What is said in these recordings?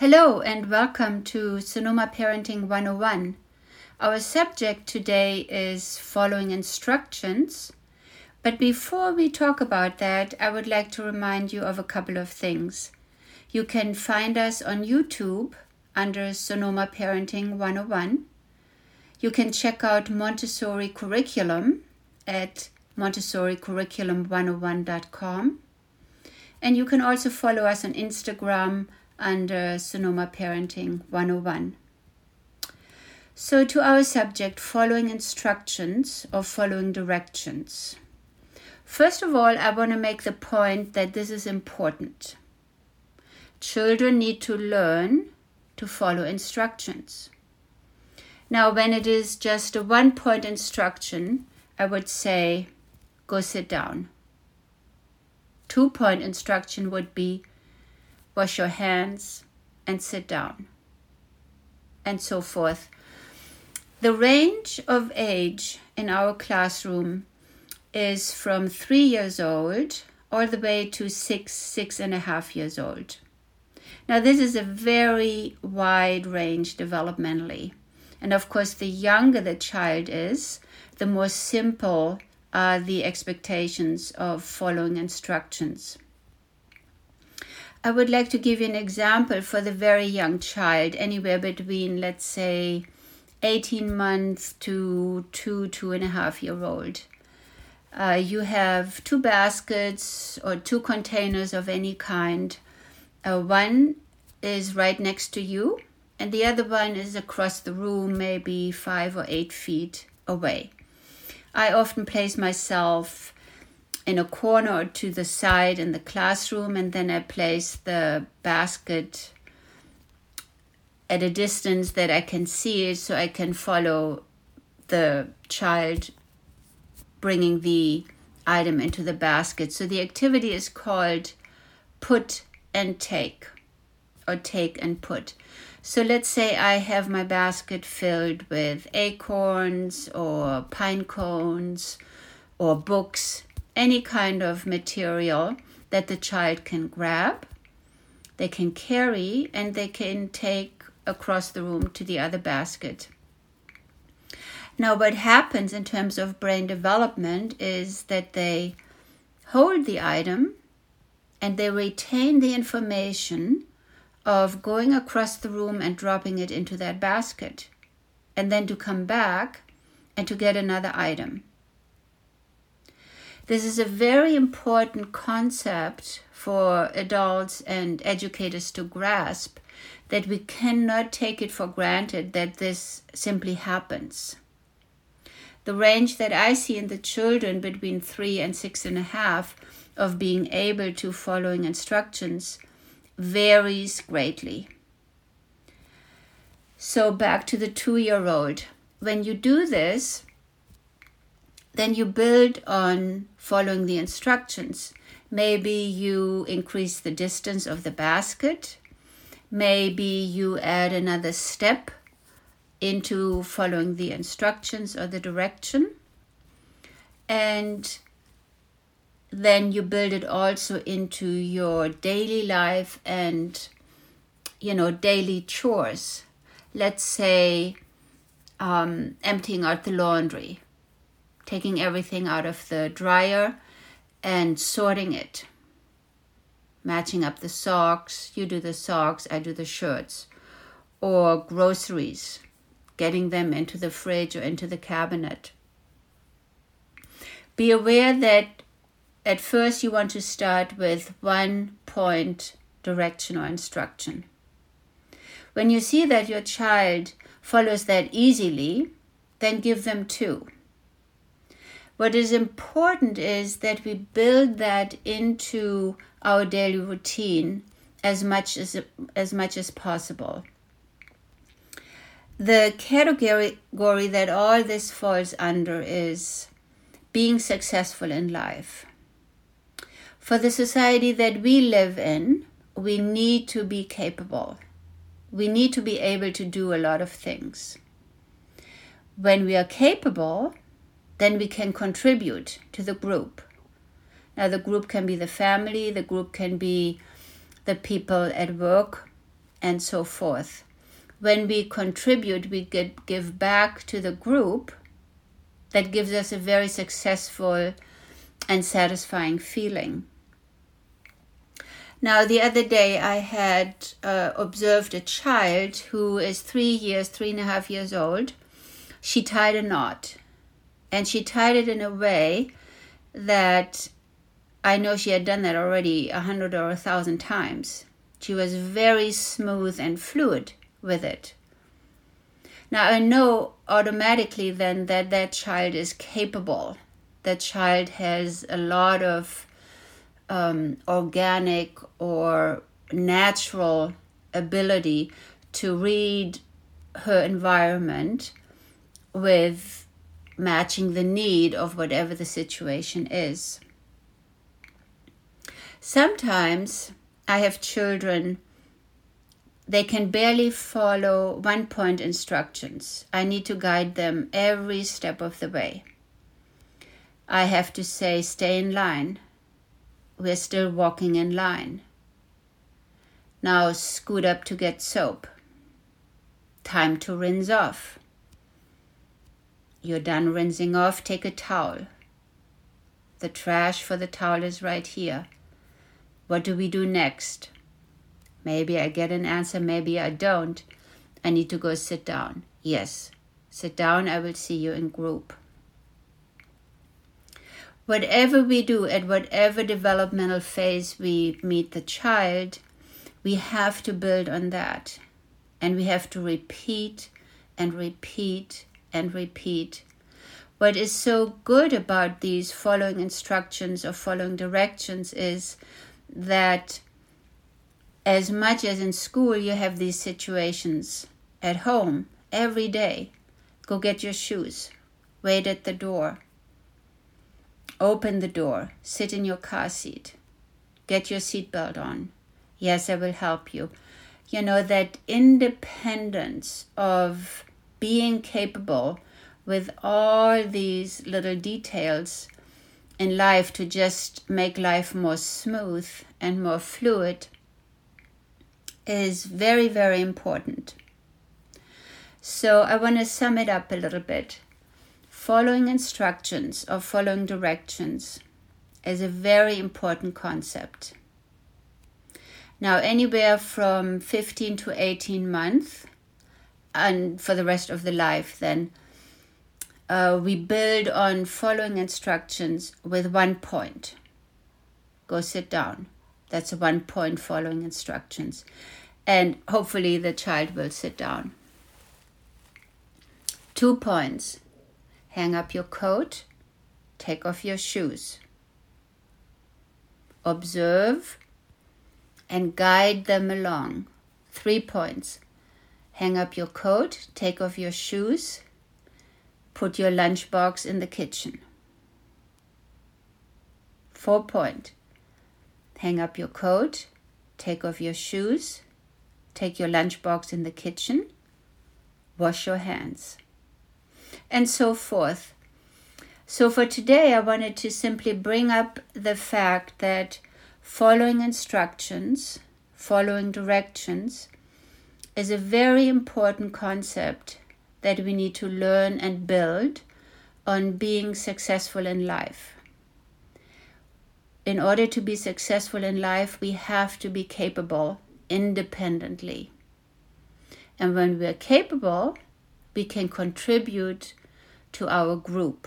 Hello and welcome to Sonoma Parenting 101. Our subject today is following instructions. But before we talk about that, I would like to remind you of a couple of things. You can find us on YouTube under Sonoma Parenting 101. You can check out Montessori Curriculum at montessoricurriculum101.com. And you can also follow us on Instagram under Sonoma Parenting 101. So, to our subject, following instructions or following directions. First of all, I want to make the point that this is important. Children need to learn to follow instructions. Now, when it is just a one point instruction, I would say, go sit down. Two point instruction would be, wash your hands and sit down, and so forth. The range of age in our classroom is from three years old all the way to six, six and a half years old. Now, this is a very wide range developmentally. And of course, the younger the child is, the more simple are the expectations of following instructions. I would like to give you an example for the very young child, anywhere between, let's say, 18 months to two, two and a half year old. Uh, you have two baskets or two containers of any kind uh, one is right next to you, and the other one is across the room, maybe five or eight feet away. I often place myself in a corner or to the side in the classroom, and then I place the basket at a distance that I can see it so I can follow the child bringing the item into the basket. So the activity is called put and take, or take and put. So let's say I have my basket filled with acorns or pine cones or books, any kind of material that the child can grab, they can carry, and they can take across the room to the other basket. Now, what happens in terms of brain development is that they hold the item and they retain the information of going across the room and dropping it into that basket, and then to come back and to get another item. This is a very important concept for adults and educators to grasp that we cannot take it for granted that this simply happens. The range that I see in the children between three and six and a half of being able to following instructions varies greatly. So, back to the two year old. When you do this, then you build on following the instructions. Maybe you increase the distance of the basket. Maybe you add another step into following the instructions or the direction. And then you build it also into your daily life and you know daily chores let's say um, emptying out the laundry taking everything out of the dryer and sorting it matching up the socks you do the socks i do the shirts or groceries getting them into the fridge or into the cabinet be aware that at first you want to start with one point direction or instruction. When you see that your child follows that easily, then give them two. What is important is that we build that into our daily routine as much as as much as possible. The category that all this falls under is being successful in life. For the society that we live in, we need to be capable. We need to be able to do a lot of things. When we are capable, then we can contribute to the group. Now, the group can be the family, the group can be the people at work and so forth. When we contribute, we get, give back to the group. That gives us a very successful and satisfying feeling. Now, the other day I had uh, observed a child who is three years, three and a half years old. She tied a knot and she tied it in a way that I know she had done that already a hundred or a thousand times. She was very smooth and fluid with it. Now I know automatically then that that child is capable. That child has a lot of um, organic or natural ability to read her environment with matching the need of whatever the situation is. Sometimes I have children, they can barely follow one point instructions. I need to guide them every step of the way. I have to say, stay in line. We're still walking in line. Now scoot up to get soap. Time to rinse off. You're done rinsing off, take a towel. The trash for the towel is right here. What do we do next? Maybe I get an answer, maybe I don't. I need to go sit down. Yes, sit down, I will see you in group. Whatever we do, at whatever developmental phase we meet the child, we have to build on that. And we have to repeat and repeat and repeat. What is so good about these following instructions or following directions is that as much as in school you have these situations at home every day go get your shoes wait at the door open the door sit in your car seat get your seatbelt on yes i will help you you know that independence of being capable with all these little details in life to just make life more smooth and more fluid is very, very important. So, I want to sum it up a little bit. Following instructions or following directions is a very important concept. Now, anywhere from 15 to 18 months, and for the rest of the life, then uh, we build on following instructions with one point. Go sit down. That's a one point following instructions. And hopefully the child will sit down. Two points. Hang up your coat, take off your shoes. Observe and guide them along. Three points. Hang up your coat, take off your shoes, Put your lunchbox in the kitchen. Four point. Hang up your coat, take off your shoes, take your lunchbox in the kitchen, wash your hands, and so forth. So, for today, I wanted to simply bring up the fact that following instructions, following directions, is a very important concept that we need to learn and build on being successful in life. In order to be successful in life, we have to be capable independently. And when we are capable, we can contribute to our group,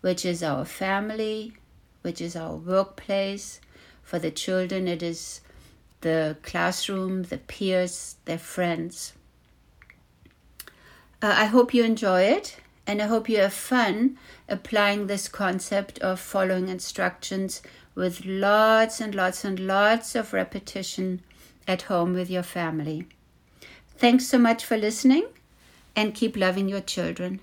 which is our family, which is our workplace. For the children, it is the classroom, the peers, their friends. Uh, I hope you enjoy it and I hope you have fun applying this concept of following instructions with lots and lots and lots of repetition at home with your family. Thanks so much for listening and keep loving your children.